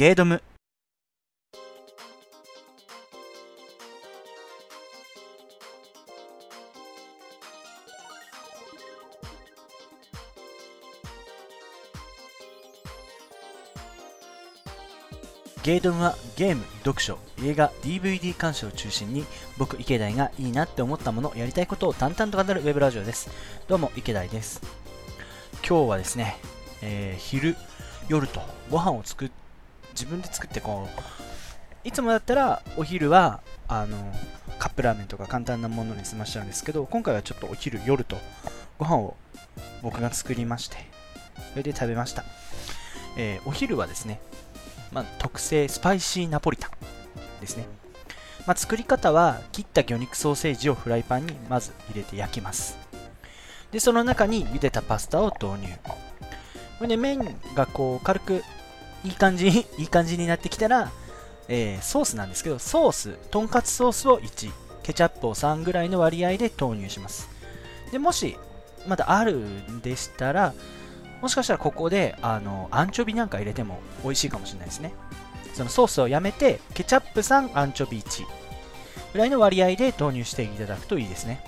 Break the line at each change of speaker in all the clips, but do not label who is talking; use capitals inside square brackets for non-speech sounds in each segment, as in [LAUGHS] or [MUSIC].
ゲードムゲードムはゲーム、読書、映画、DVD 鑑賞を中心に僕池田がいいなって思ったもの、やりたいことを淡々と語るウェブラジオです。どうも池田です。今日はですね、えー昼、夜とご飯を作っ自分で作ってこういつもだったらお昼はあのカップラーメンとか簡単なものに済ましちゃうんですけど今回はちょっとお昼夜とご飯を僕が作りましてそれで食べました、えーお昼はですね、まあ、特製スパイシーナポリタンですね、まあ、作り方は切った魚肉ソーセージをフライパンにまず入れて焼きます。でその中に茹でたパスタを投入。これで麺がこう軽くいい感じに [LAUGHS] いい感じになってきたら、えーソースなんですけどソースとんかつソースを1ケチャップを3ぐらいの割合で投入します。でもしまだあるんでしたらもしかしたらここであのアンチョビなんか入れても美味しいかもしれないですね。そのソースをやめてケチャップ3アンチョビ1ぐらいの割合で投入していただくといいですね。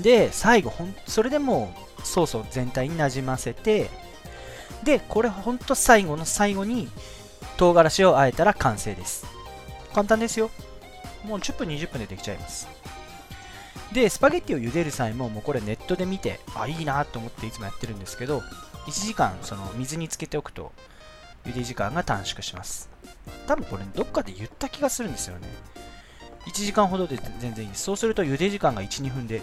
で最後ほんそれでもうソースを全体になじませてでこれほんと最後の最後に唐辛子をあえたら完成です。簡単ですよ。もう10分20分でできちゃいます。でスパゲッティを茹でる際ももうこれネットで見てあいいなと思っていつもやってるんですけど1時間その水につけておくと茹で時間が短縮します。多分これどっかで言った気がするんですよね。1時間ほどで全然いいです。そうすると茹で時間が12分で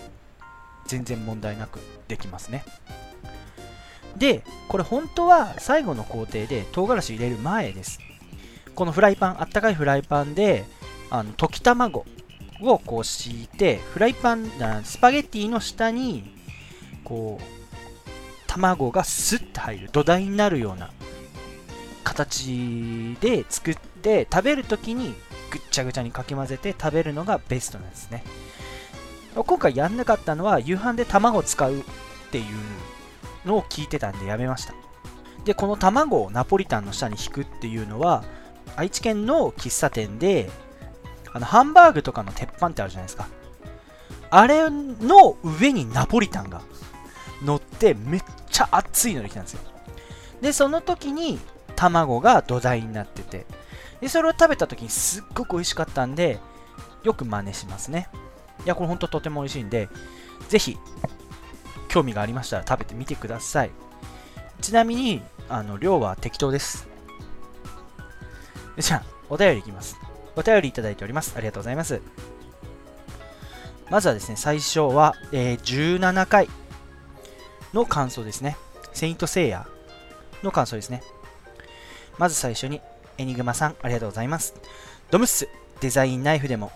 全然問題なくできますね。でこれ本当は最後の工程で唐辛子入れる前です。このフライパンあったかいフライパンであの溶き卵をこう敷いてフライパンスパゲッティの下にこう卵がスッと入る土台になるような形で作って食べるときにぐっちゃぐちゃにかき混ぜて食べるのがベストなんですね。今回やんなかったのは夕飯で卵使うっていうのを聞いてたんでやめました。でこの卵をナポリタンの下に引くっていうのは愛知県の喫茶店であのハンバーグとかの鉄板ってあるじゃないですか。あれの上にナポリタンが乗ってめっちゃ熱いのできたんですよ。でその時に卵が土台になっててでそれを食べた時にすっごく美味しかったんでよく真似しますね。いやこれほんととても美味しいんでぜひ興味がありましたら食べてみてください。ちなみにあの量は適当です。じゃあお便りいきます。お便りいただいております。ありがとうございます。まずはですね最初は、えー17回の感想ですね。セイントセイヤの感想ですね。まず最初にエニグマさんありがとうございます。ドムッスデザインナイフでも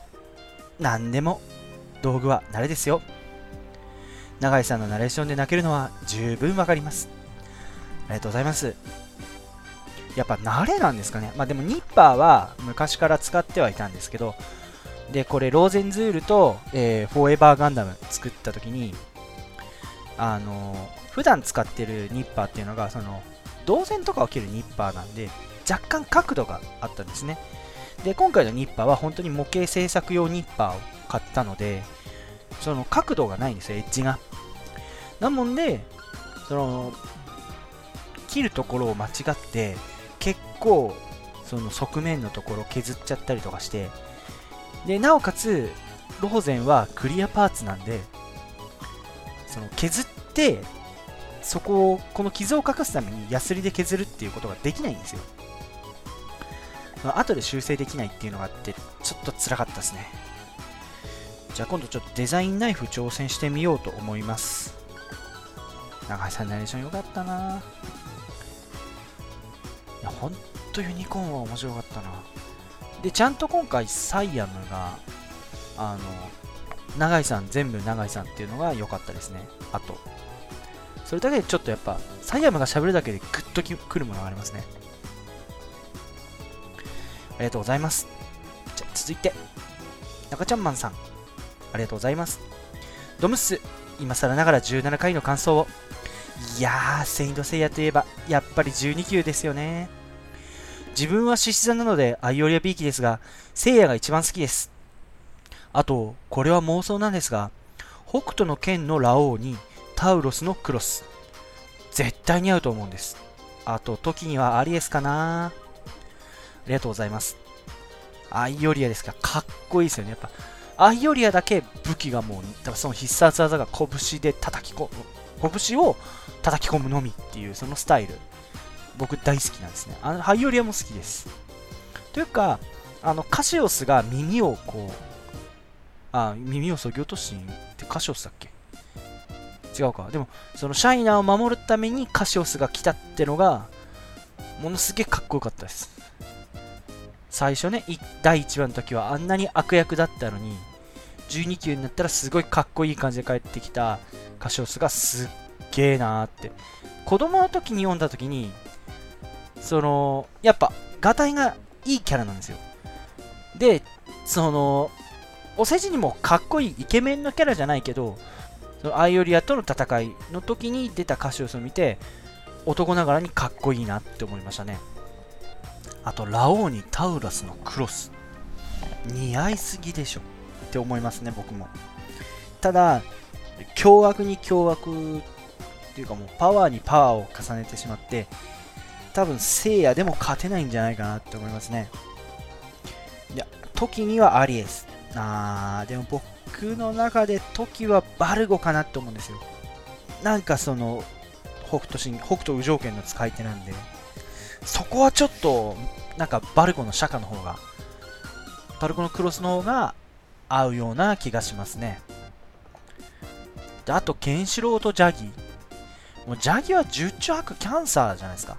何でも道具は慣れですよ。永井さんのナレーションで泣けるのは十分わかります。ありがとうございます。やっぱ慣れなんですかね。まあでもニッパーは昔から使ってはいたんですけどでこれローゼンズールと、えーフォーエバーガンダム作った時にあのー普段使ってるニッパーっていうのがその銅線とかを切るニッパーなんで若干角度があったんですね。で今回のニッパーは本当に模型製作用ニッパーを買ったのでその角度がないんですよエッジが。なもんでその切るところを間違って結構その側面のところ削っちゃったりとかしてでなおかつローゼンはクリアパーツなんでその削ってそこをこの傷を隠すためにヤスリで削るっていうことができないんですよ。あ後で修正できないっていうのがあってちょっと辛かったですね。じゃあ今度ちょっとデザインナイフ挑戦してみようと思います。長井さんナレーションよかったな。いやほんとユニコーンは面白かったな。でちゃんと今回サイアムがあの永井さん全部永井さんっていうのが良かったですね。あと。それだけでちょっとやっぱサイアムが喋るだけでグッときくるものがありますね。ありがとうございます。じゃあ続いて。中ちゃんマンさん。ありがとうございますドムス今更ながら17回の感想をいやーセイントセイヤといえばやっぱり12級ですよね自分は獅子座なのでアイオリアビーキですが、聖夜が一番好きです。あと、これは妄想なんですが、北斗の剣のラオウにタウロスのクロス。絶対に合うと思うんです。あと、時にはアリエスかなありがとうございます。アイオリアですか。かっこいいですよね。やっぱ、アイオリアだけ武器がもう、多分その必殺技が拳で叩き込む、拳を叩き込むのみっていう、そのスタイル。僕大好きなんですね。あの、ハイオリアも好きです。というか、あの、カシオスが耳をこう、あ、耳をそぎ落としにってカシオスだっけ？違うか。でも、そのシャイナーを守るためにカシオスが来たってのが、ものすげえかっこよかったです。最初ね、第1話の時はあんなに悪役だったのに、12級になったらすごいかっこいい感じで帰ってきたカシオスがすっげえなーって。子供の時に読んだ時に、その、やっぱ、ガタイがいいキャラなんですよ。で、その、お世辞にもかっこいいイケメンのキャラじゃないけど、そのアイオリアとの戦いの時に出たカシオスを見て、男ながらにかっこいいなって思いましたね。あと、ラオウにタウラスのクロス。似合いすぎでしょって思いますね、僕も。ただ、凶悪に凶悪っていうかもうパワーにパワーを重ねてしまって、多分聖夜でも勝てないんじゃないかなって思いますね。いや、時にはアリエス。あー、でも僕の中で時はバルゴかなって思うんですよ。なんかその、北斗神、北斗無条件の使い手なんで、そこはちょっと、なんかバルゴの釈迦の方が、バルゴのクロスの方が合うような気がしますね。で、あと、ケンシロウとジャギ。もうジャギは十中八九キャンサーじゃないですか。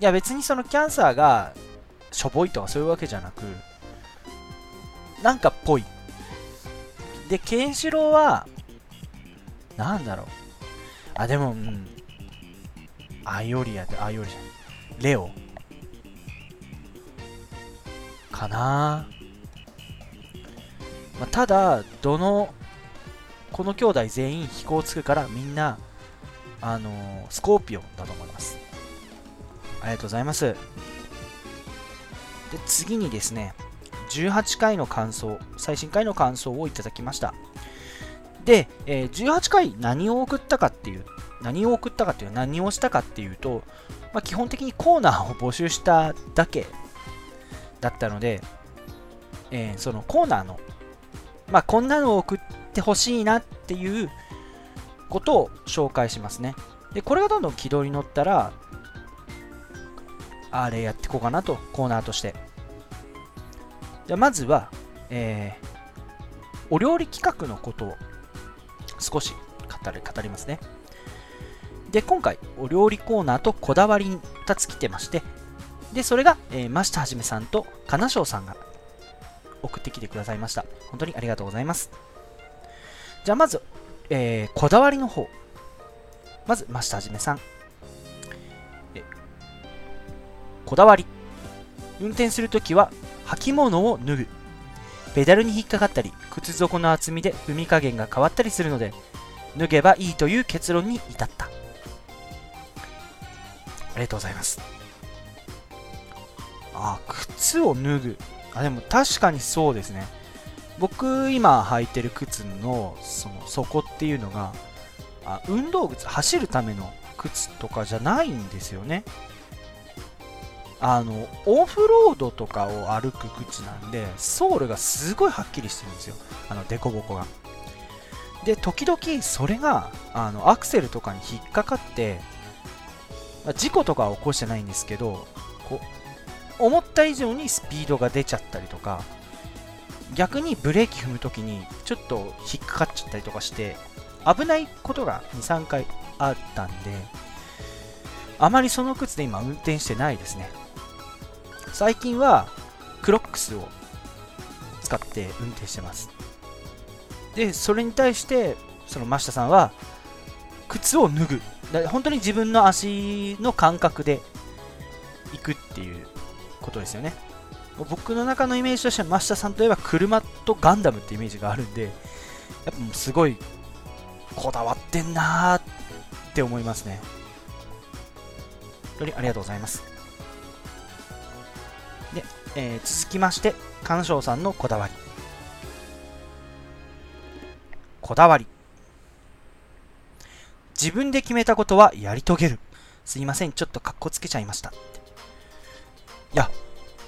いや別にそのキャンサーがしょぼいとかそういうわけじゃなく、なんかっぽい。で、ケンシロウは、なんだろう。あ、でも、うん。アイオリアで、アイオリア。レオ。かなまあ、ただ、どの、この兄弟全員飛行つくからみんな、あのー、スコーピオンだと思います。ありがとうございます。で、次にですね、18回の感想、最新回の感想をいただきました。で、えー、18回何を送ったかっていう、何を送ったかっていう何をしたかっていうと、まあ、基本的にコーナーを募集しただけだったので、えー、そのコーナーの、まあ、こんなのを送ってほしいなっていうことを紹介しますね。で、これがどんどん軌道に乗ったら、あれやっていこうかなと、コーナーとして。じゃまずは、えー、お料理企画のことを少し語り語りますね。で、今回、お料理コーナーとこだわりに2つ来てまして、で、それが、えー、増田はじめさんと金賞さんが送ってきてくださいました。本当にありがとうございます。じゃあまず、えー、こだわりの方。まず、増田はじめさん。こだわり。運転するときは履物を脱ぐ。ペダルに引っかかったり、靴底の厚みで踏み加減が変わったりするので、脱げばいいという結論に至った。ありがとうございます。あ、靴を脱ぐ。あ、でも確かにそうですね。僕今履いてる靴のその底っていうのがあ運動靴走るための靴とかじゃないんですよね。あのオフロードとかを歩く靴なんでソールがすごいはっきりしてるんですよ。あの凸凹が。で時々それがあのアクセルとかに引っかかって事故とかは起こしてないんですけどこう思った以上にスピードが出ちゃったりとか逆にブレーキ踏むときにちょっと引っかかっちゃったりとかして危ないことが23回あったんであまりその靴で今運転してないですね最近はクロックスを使って運転してます。で、それに対して、その真下さんは、靴を脱ぐ。本当に自分の足の感覚で行くっていうことですよね。僕の中のイメージとしては、真下さんといえば車とガンダムってイメージがあるんで、やっぱすごいこだわってんなーって思いますね。ありがとうございますで。えー、続きまして鑑賞さんのこだわりこだわり自分で決めたことはやり遂げるすいませんちょっとかっこつけちゃいましたいや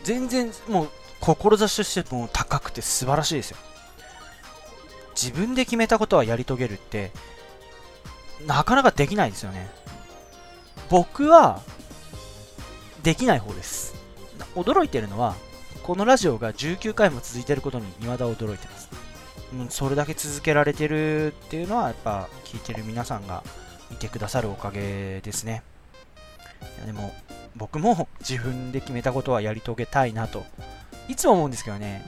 全然もう志としても高くて素晴らしいですよ。自分で決めたことはやり遂げるってなかなかできないですよね。僕はできない方です。驚いてるのはこのラジオが19回も続いてることに未だ驚いてます。うそれだけ続けられてるっていうのはやっぱ聞いてる皆さんがいてくださるおかげですね。でも僕も自分で決めたことはやり遂げたいなと。いつも思うんですけどね。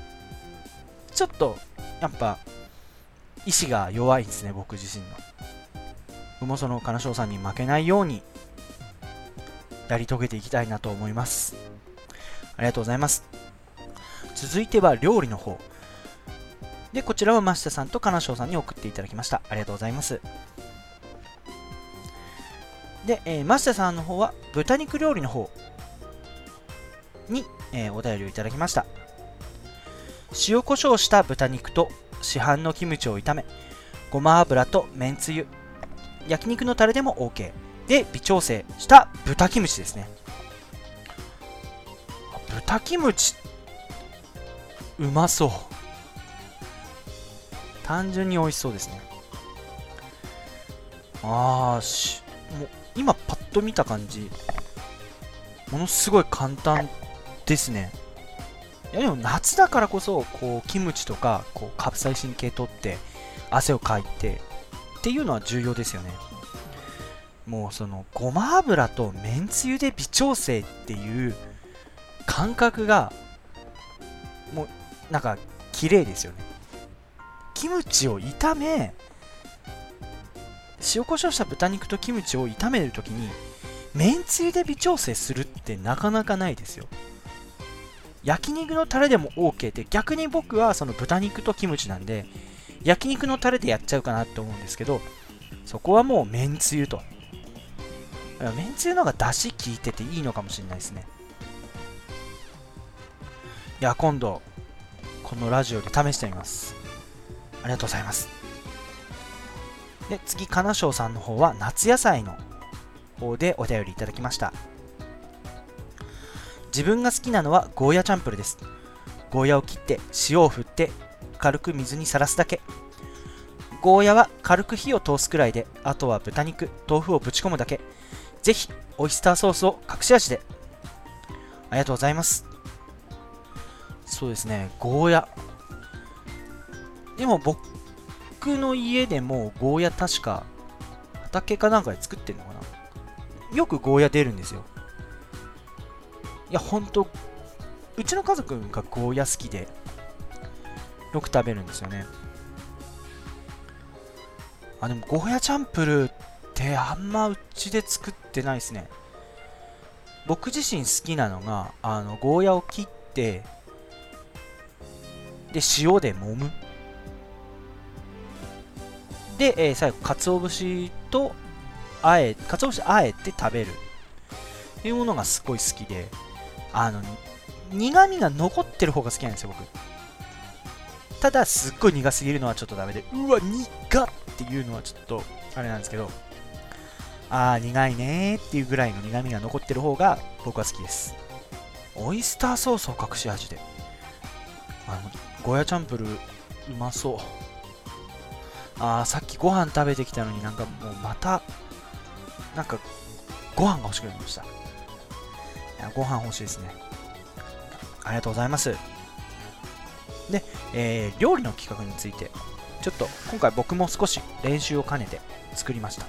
ちょっとやっぱ意志が弱いんですね僕自身の。僕もその金賞さんに負けないようにやり遂げていきたいなと思います。ありがとうございます。続いては料理の方。でこちらは増田さんと金賞さんに送っていただきました。ありがとうございます。で、えー、増田さんの方は豚肉料理の方に、えー、お便りをいただきました。塩コショウした豚肉と市販のキムチを炒めごま油とめんつゆ焼肉のタレでも OK で微調整した豚キムチですね。豚キムチうまそう。単純に美味しそうですね。あーしも今パッと見た感じものすごい簡単ですね。いやでも夏だからこそこうキムチとかこうカプサイシン系取って汗をかいてっていうのは重要ですよね。もうそのごま油とめんつゆで微調整っていう感覚がもうなんか綺麗ですよね。キムチを炒め塩コショウした豚肉とキムチを炒めるときにめんつゆで微調整するってなかなかないですよ。焼肉のタレでも OK で逆に僕はその豚肉とキムチなんで焼肉のタレでやっちゃうかなって思うんですけどそこはもうめんつゆと。めんつゆの方が出汁効いてていいのかもしれないですね。いや今度このラジオで試してみます。ありがとうございます。で次金賞さんの方は夏野菜の方でお便りいただきました。自分が好きなのはゴーヤチャンプルです。ゴーヤを切って塩を振って軽く水にさらすだけ。ゴーヤは軽く火を通すくらいであとは豚肉豆腐をぶち込むだけ。ぜひオイスターソースを隠し味で。ありがとうございます。そうですねゴーヤ。でも僕僕の家でもゴーヤ確か畑かなんかで作ってんのかな？よくゴーヤ出るんですよ。いやほんとうちの家族がゴーヤ好きでよく食べるんですよね。あでもゴーヤチャンプルってあんまうちで作ってないですね。僕自身好きなのがあのゴーヤを切ってで塩で揉む。で、えー、最後鰹節とあえ鰹節あえて食べる。っていうものがすごい好きであの苦味が残ってる方が好きなんですよ僕。ただすっごい苦すぎるのはちょっとダメでうわ苦っっていうのはちょっとあれなんですけどああ苦いねーっていうぐらいの苦味が残ってる方が僕は好きです。オイスターソースを隠し味で。あのゴーヤチャンプルうまそう。ああさっきご飯食べてきたのになんかもうまたなんかご飯が欲しくなりました。いやご飯欲しいですね。ありがとうございます。で、えー、料理の企画についてちょっと今回僕も少し練習を兼ねて作りました、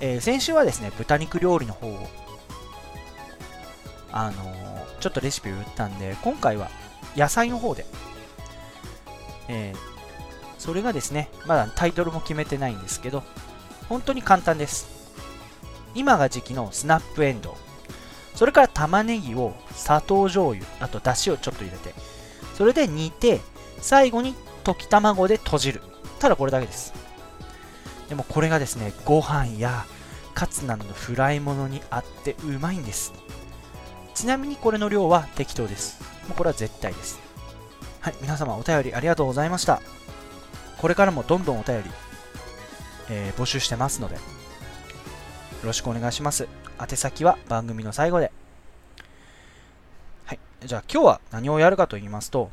えー、先週はですね豚肉料理の方をあのー、ちょっとレシピを打ったんで今回は野菜の方で、えー、それがですねまだタイトルも決めてないんですけど本当に簡単です。今が時期のスナップエンド。ウそれから玉ねぎを砂糖醤油あとだしをちょっと入れてそれで煮て最後に溶き卵で閉じる。ただこれだけです。でもこれがですねご飯やカツなどのフライ物にあってうまいんです。ちなみにこれの量は適当です。もうこれは絶対です。はい、皆様お便りありがとうございました。これからもどんどんお便り、えー、募集してますので、よろしくお願いします。宛先は番組の最後で。はい、じゃあ今日は何をやるかと言いますと、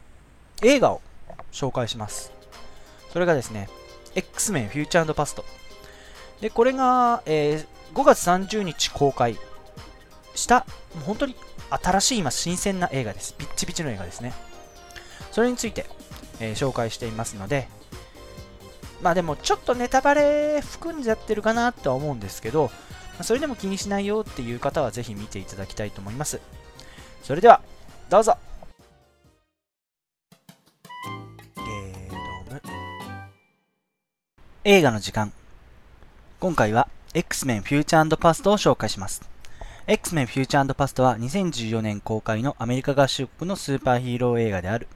映画を紹介します。それがですね、X-Men フューチャーパスト。で、これが、えー、5月30日公開した、もう本当に新しい今新鮮な映画です。ピッチピチの映画ですね。それについて、えー、紹介していますので、まあでもちょっとネタバレ含んじゃってるかなとは思うんですけど、まそれでも気にしないよっていう方はぜひ見ていただきたいと思います。それでは、どうぞ映画の時間今回は X-Men フューチャーパストを紹介します。X-Men フューチャーパストは2014年公開のアメリカ合衆国のスーパーヒーロー映画である。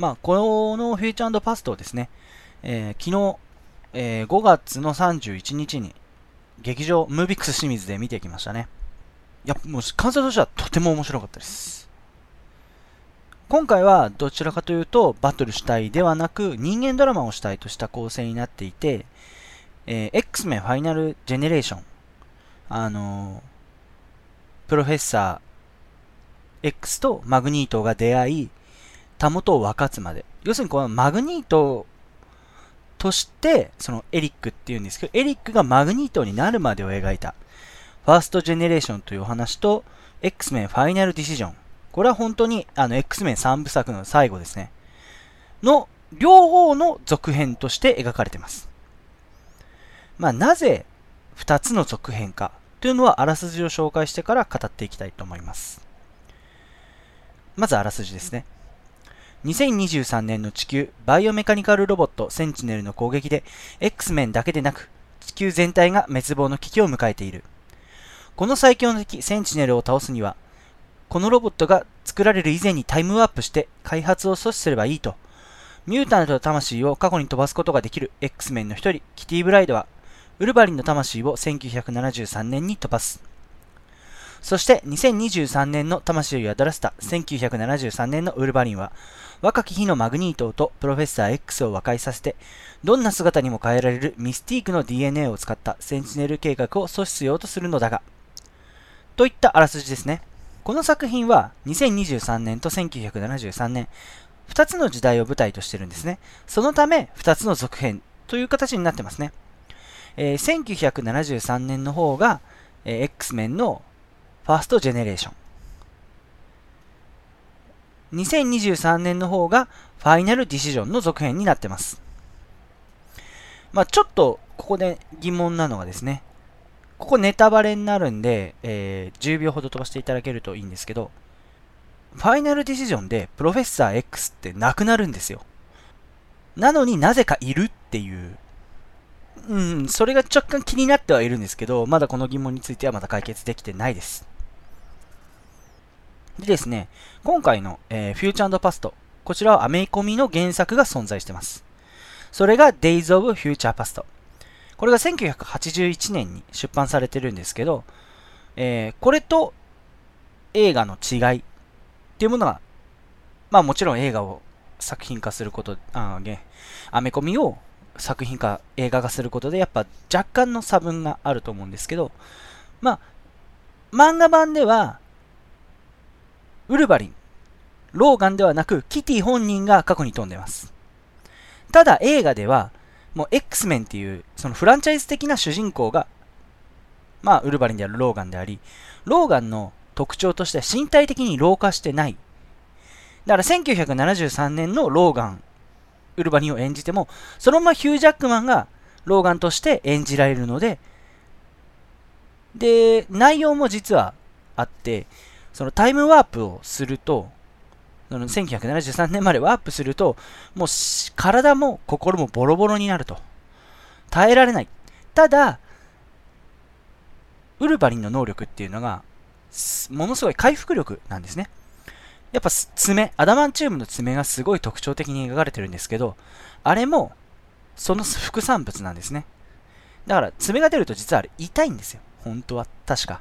まあ、このフューチャーパストをですね、えー、昨日、えー、5月の31日に劇場ムービックス清水で見てきましたね。いや、もう感想としてはとても面白かったです。今回はどちらかというとバトル主体ではなく人間ドラマを主体とした構成になっていて、えー、X-Men ファイナルジェネレーションあのー、プロフェッサー X とマグニートが出会い、たもとを分かつまで。要するにこのマグニートとして、そのエリックっていうんですけど、エリックがマグニートになるまでを描いた、ファーストジェネレーションというお話と、X-Men ファイナルディシジョン。これは本当に、あの、X-Men 3部作の最後ですね。の、両方の続編として描かれています。まあ、なぜ2つの続編かというのはあらすじを紹介してから語っていきたいと思います。まずあらすじですね。2023年の地球、バイオメカニカルロボットセンチネルの攻撃で X メンだけでなく地球全体が滅亡の危機を迎えている。この最強の敵センチネルを倒すにはこのロボットが作られる以前にタイムワープして開発を阻止すればいいと、ミュータントの魂を過去に飛ばすことができる X メンの一人、キティ・ブライドは、ウルヴァリンの魂を1973年に飛ばす。そして2023年の魂を宿らせた1973年のウルヴァリンは、若き日のマグニートとプロフェッサー X を和解させて、どんな姿にも変えられるミスティークの DNA を使ったセンチネル計画を阻止しようとするのだが、といったあらすじですね。この作品は2023年と1973年、2つの時代を舞台としてるんですね。そのため、2つの続編という形になってますね。えー、1973年の方が、えー、X-Men のファーストジェネレーション。2023年の方がファイナルディシジョンの続編になってます。まあ、ちょっとここで疑問なのがですね、ここネタバレになるんで、えー、10秒ほど飛ばしていただけるといいんですけど、ファイナルディシジョンでプロフェッサー X ってなくなるんですよ。なのになぜかいるっていう。うん、それが若干気になってはいるんですけど、まだこの疑問についてはまだ解決できてないです。でですね、今回の、えー、フューチャーパスト、こちらはアメコミの原作が存在してます。それが Days of Future Past。これが1981年に出版されてるんですけど、えー、これと映画の違いっていうものが、まあもちろん映画を作品化すること、あアメコミを作品化、映画化することで、やっぱ若干の差分があると思うんですけど、まあ、漫画版では、ウルヴァリン、ローガンではなく、キティ本人が過去に飛んでます。ただ映画では、もう X メンっていう、そのフランチャイズ的な主人公が、まあ、ウルヴァリンであるローガンであり、ローガンの特徴としては身体的に老化してない。だから1973年のローガン、ウルヴァリンを演じても、そのままヒュージャックマンがローガンとして演じられるので、で、内容も実はあって、そのタイムワープをすると、その1973年までワープすると、もう体も心もボロボロになると。耐えられない。ただ、ウルヴァリンの能力っていうのが、ものすごい回復力なんですね。やっぱ爪、アダマンチウムの爪がすごい特徴的に描かれてるんですけど、あれも、その副産物なんですね。だから、爪が出ると実はあれ痛いんですよ。本当は。確か。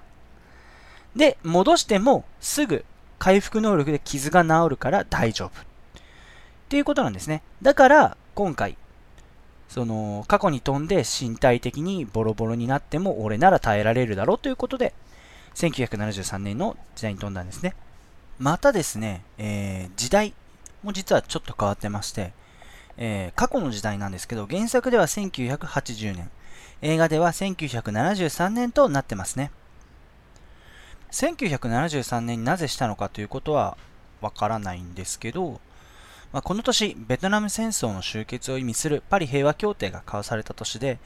で、戻してもすぐ回復能力で傷が治るから大丈夫。っていうことなんですね。だから、今回、その、過去に飛んで身体的にボロボロになっても俺なら耐えられるだろうということで、1973年の時代に飛んだんですね。またですね、えー、時代も実はちょっと変わってまして、えー、過去の時代なんですけど、原作では1980年、映画では1973年となってますね。1973年になぜしたのかということはわからないんですけど、まあ、この年、ベトナム戦争の終結を意味するパリ平和協定が交わされた年で、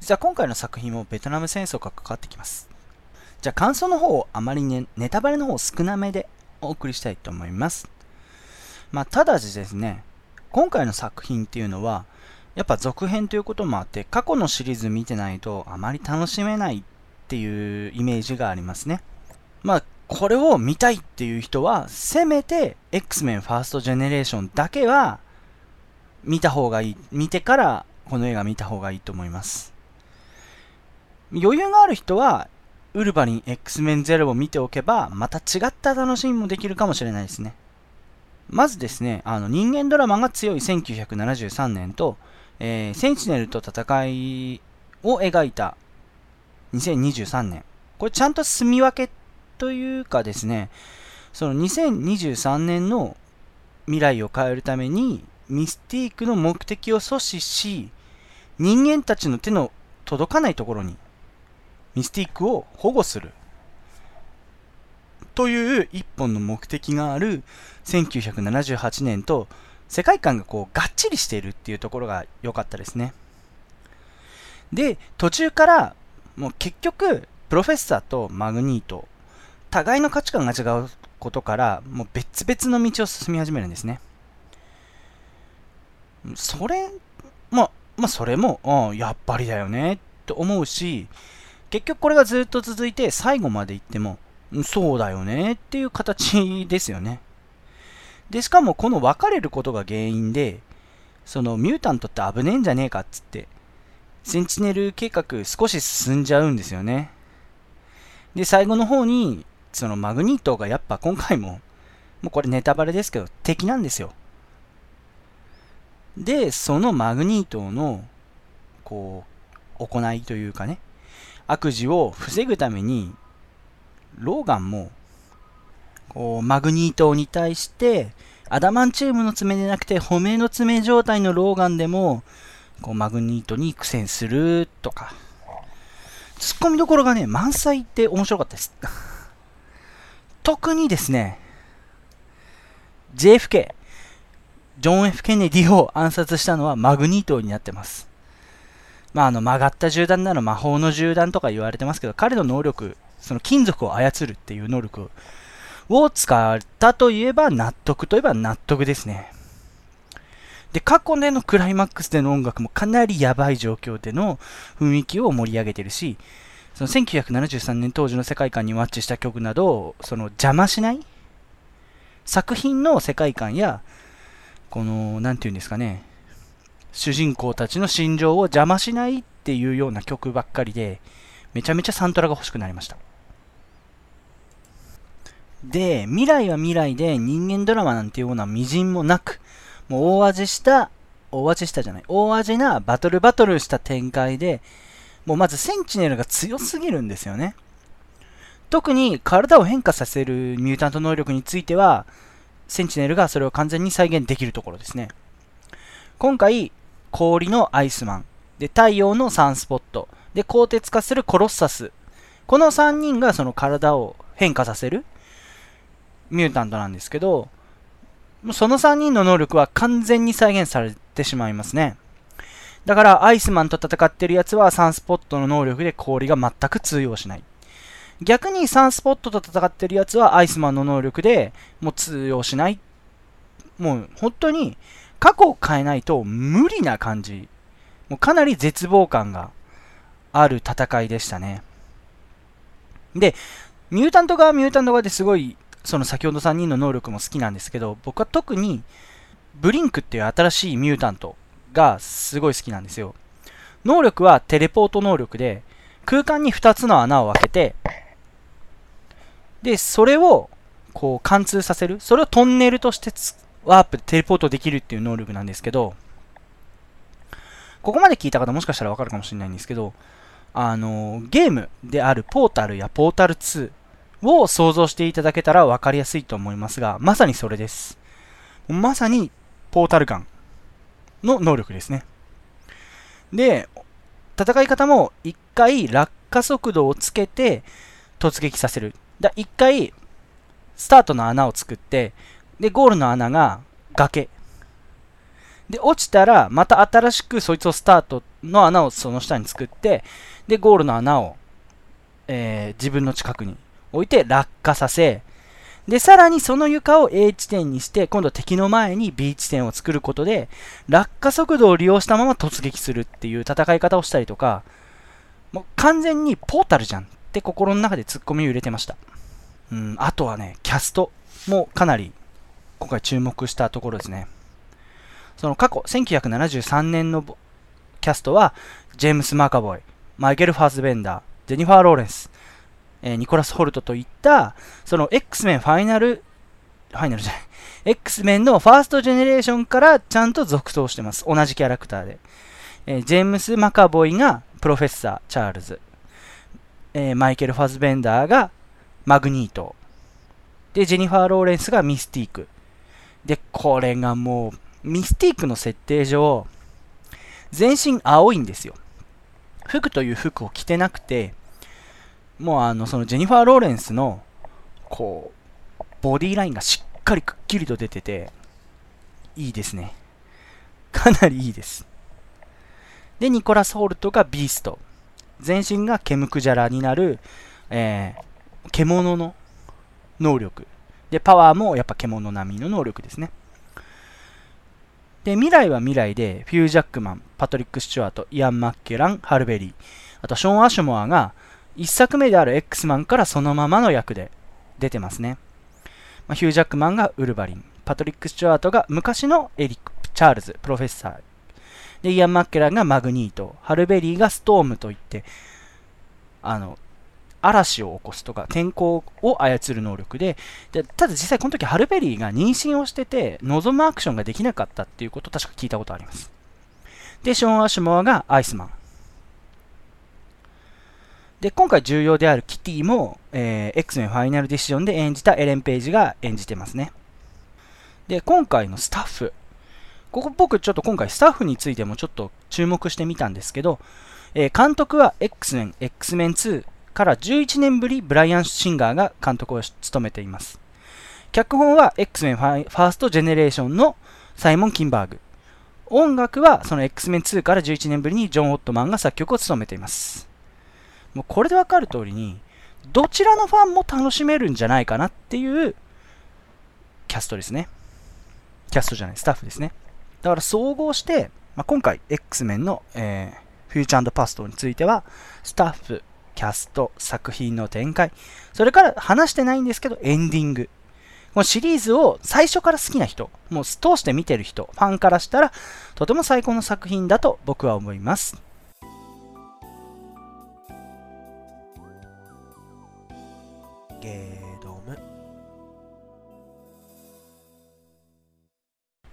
実は今回の作品もベトナム戦争が関わってきます。じゃあ感想の方をあまりね、ネタバレの方を少なめでお送りしたいと思います。まあ、ただしですね、今回の作品っていうのは、やっぱ続編ということもあって、過去のシリーズ見てないとあまり楽しめないっていうイメージがありますね。まあ、これを見たいっていう人は、せめて X-Men ファーストジェネレーションだけは見た方がいい。見てからこの映画見た方がいいと思います。余裕がある人は、ウルヴァリン X-Men ゼロを見ておけば、また違った楽しみもできるかもしれないですね。まずですね、あの人間ドラマが強い1973年と、えー、センチネルと戦いを描いた2023年。これちゃんと住み分けというかですね、その2023年の未来を変えるために、ミスティークの目的を阻止し、人間たちの手の届かないところに、ミスティークを保護する。という一本の目的がある1978年と世界観がこうがっちりしているっていうところが良かったですね。で、途中からもう結局、プロフェッサーとマグニート互いの価値観が違うことから、もう別々の道を進み始めるんですね。それ、まあ、まあ、それも、うん、やっぱりだよね、と思うし、結局これがずっと続いて最後まで行っても、そうだよねっていう形ですよね。で、しかもこの別れることが原因で、そのミュータントって危ねえんじゃねえかっつって、センチネル計画少し進んじゃうんですよね。で、最後の方に、そのマグニートがやっぱ今回も、もうこれネタバレですけど、敵なんですよ。で、そのマグニートの、こう、行いというかね、悪事を防ぐために、ローガンも、こう、マグニートに対して、アダマンチウムの爪でなくて、褒めの爪状態のローガンでも、こう、マグニートに苦戦するとか、ツッコミどころがね、満載って面白かったです。[LAUGHS] 特にですね、JFK、ジョン・ F・ ケネディを暗殺したのはマグニートになってます。まあ、あの曲がった銃弾なら魔法の銃弾とか言われてますけど、彼の能力、その金属を操るっていう能力を使ったといえば納得といえば納得ですね。で、過去でのクライマックスでの音楽もかなりやばい状況での雰囲気を盛り上げてるし、その1973年当時の世界観にマッチした曲などその邪魔しない作品の世界観や、この、なんていうんですかね、主人公たちの心情を邪魔しないっていうような曲ばっかりで、めちゃめちゃサントラが欲しくなりました。で、未来は未来で人間ドラマなんていうような微塵もなく、もう大味した、大味したじゃない、大味なバトルバトルした展開で、もうまずセンチネルが強すぎるんですよね。特に体を変化させるミュータント能力については、センチネルがそれを完全に再現できるところですね。今回、氷のアイスマン、で、太陽のサンスポット、で、鋼鉄化するコロッサス。この3人がその体を変化させるミュータントなんですけど、その3人の能力は完全に再現されてしまいますね。だから、アイスマンと戦ってるやつはサンスポットの能力で氷が全く通用しない。逆にサンスポットと戦ってるやつはアイスマンの能力でもう通用しない。もう本当に過去を変えないと無理な感じ。もうかなり絶望感がある戦いでしたね。で、ミュータント側ミュータント側ですごい、その先ほど3人の能力も好きなんですけど、僕は特にブリンクっていう新しいミュータントがすごい好きなんですよ。能力はテレポート能力で、空間に2つの穴を開けて、で、それをこう貫通させる。それをトンネルとしてワープテレポートできるっていう能力なんですけど、ここまで聞いた方もしかしたらわかるかもしれないんですけど、あの、ゲームであるポータルやポータル2を想像していただけたらわかりやすいと思いますが、まさにそれです。まさにポータルガンの能力ですね。で、戦い方も一回落下速度をつけて突撃させる。だ一回スタートの穴を作って、で、ゴールの穴が崖。で、落ちたら、また新しくそいつをスタートの穴をその下に作って、で、ゴールの穴を、えー、自分の近くに置いて落下させ、で、さらにその床を A 地点にして、今度敵の前に B 地点を作ることで、落下速度を利用したまま突撃するっていう戦い方をしたりとか、もう完全にポータルじゃんって心の中でツッコミを入れてました。うん、あとはね、キャストもかなり今回注目したところですね。その過去、1973年のキャストは、ジェームス・マカボイ、マイケル・ファスベンダー、ジェニファー・ローレンス、えー、ニコラス・ホルトといった、その X メンファイナル、ファイナルじゃない、X メンのファーストジェネレーションからちゃんと続投してます。同じキャラクターで。えー、ジェームス・マカボイがプロフェッサー、チャールズ。えー、マイケル・ファスベンダーがマグニート。で、ジェニファー・ローレンスがミスティーク。で、これがもう、ミスティークの設定上、全身青いんですよ。服という服を着てなくて、もうあの、そのジェニファー・ローレンスの、こう、ボディラインがしっかりくっきりと出てて、いいですね。かなりいいです。で、ニコラス・ホルトがビースト。全身がケムクジャラになる、えー、獣の能力。で、パワーもやっぱ獣並みの能力ですね。で、未来は未来で、フュー・ジャックマン、パトリック・スチュワート、イアン・マッケラン、ハルベリー、あとショーン・アシュモアが、1作目である X マンからそのままの役で出てますね。まあ、ヒュー・ジャックマンがウルヴァリン、パトリック・スチュワートが昔のエリック・チャールズ、プロフェッサー。で、イアン・マッケランがマグニート、ハル・ベリーがストームといって、あの、嵐を起こすとか、天候を操る能力で、でただ実際この時ハル・ベリーが妊娠をしてて、望むアクションができなかったっていうことを確か聞いたことあります。で、ショーン・アシュモアがアイスマン。で、今回重要であるキティも、えー、X メンファイナルディシジョンで演じたエレン・ページが演じてますね。で、今回のスタッフ。ここ僕ちょっと今回スタッフについてもちょっと注目してみたんですけど、えー、監督は X メン、X メン2、から11年ぶりブライアン・シンガーが監督を務めています。脚本は X メンファーストジェネレーションのサイモン・キンバーグ。音楽はその X メン2から11年ぶりにジョン・オットマンが作曲を務めています。もうこれでわかる通りに、どちらのファンも楽しめるんじゃないかなっていうキャストですね。キャストじゃない、スタッフですね。だから総合して、まあ、今回 X メンの、えー、フューチャーパストについては、スタッフ、キャスト、作品の展開、それから話してないんですけど、エンディング。このシリーズを最初から好きな人、もう通して見てる人、ファンからしたら、とても最高の作品だと僕は思います。ゲードム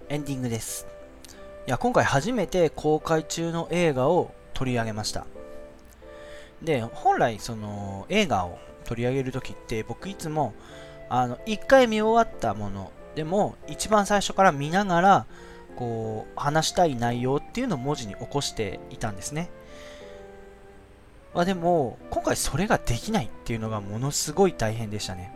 エンディングです。いや、今回初めて公開中の映画を取り上げました。で、本来その映画を取り上げるときって僕いつもあの1回見終わったものでも一番最初から見ながらこう話したい内容っていうのを文字に起こしていたんですね。まあ、でも今回それができないっていうのがものすごい大変でしたね。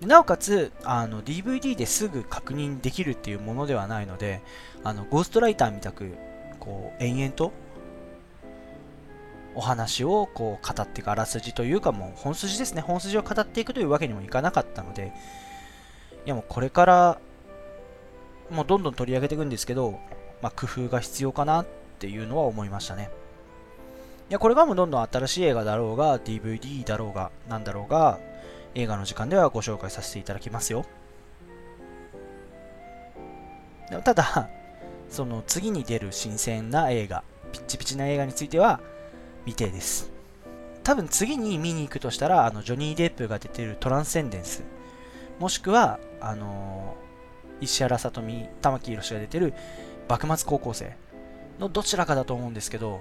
なおかつあの DVD ですぐ確認できるっていうものではないのであのゴーストライターみたくこう延々とお話をこう語っていくあらすじというかもう本筋ですね。本筋を語っていくというわけにもいかなかったのでいやもうこれからもうどんどん取り上げていくんですけど、まあ、工夫が必要かなっていうのは思いましたね。いやこれからもどんどん新しい映画だろうが DVD だろうがなんだろうが映画の時間ではご紹介させていただきますよ。ただその次に出る新鮮な映画ピッチピチな映画については未定です。多分次に見に行くとしたら、あのジョニー・デップが出てるトランセンデンス。もしくは、あのー、石原さとみ、玉木宏が出てる幕末高校生のどちらかだと思うんですけど、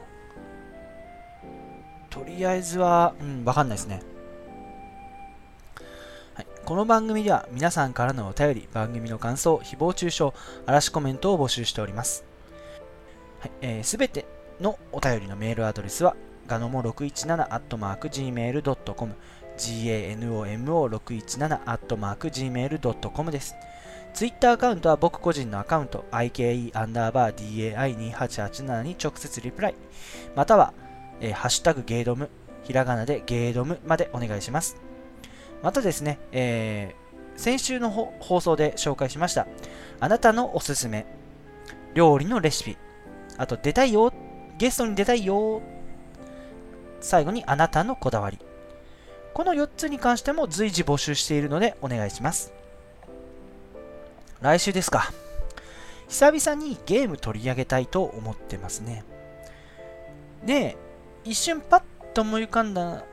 とりあえずは、うん、わかんないですね。はい、この番組では皆さんからのお便り、番組の感想、誹謗中傷、嵐コメントを募集しております。す、はいえー、べ、てのお便りのメールアドレスは、ガノモ617 gmail.com ganomo617 gmail.com です。ツイッターアカウントは僕個人のアカウント ike アンダーバー dai2887 に直接リプライ。または、えー、ハッシュタグゲードムひらがなでゲードムまでお願いします。またですね、えー、先週の放送で紹介しましたあなたのおすすめ料理のレシピ。あと出たいよゲストに出たいよ最後にあなたのこだわりこの4つに関しても随時募集しているのでお願いします。来週ですか。久々にゲーム取り上げたいと思ってますね。で、一瞬パッと思い浮かんだ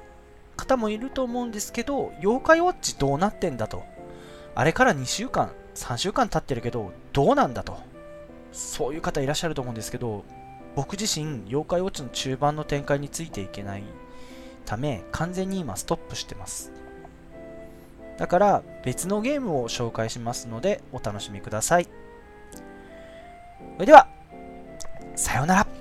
方もいると思うんですけど、妖怪ウォッチどうなってんだと。あれから2週間、3週間経ってるけど、どうなんだと。そういう方いらっしゃると思うんですけど、僕自身、妖怪ウォッチの中盤の展開についていけないため完全に今ストップしてます。だから別のゲームを紹介しますのでお楽しみください。それではさようなら。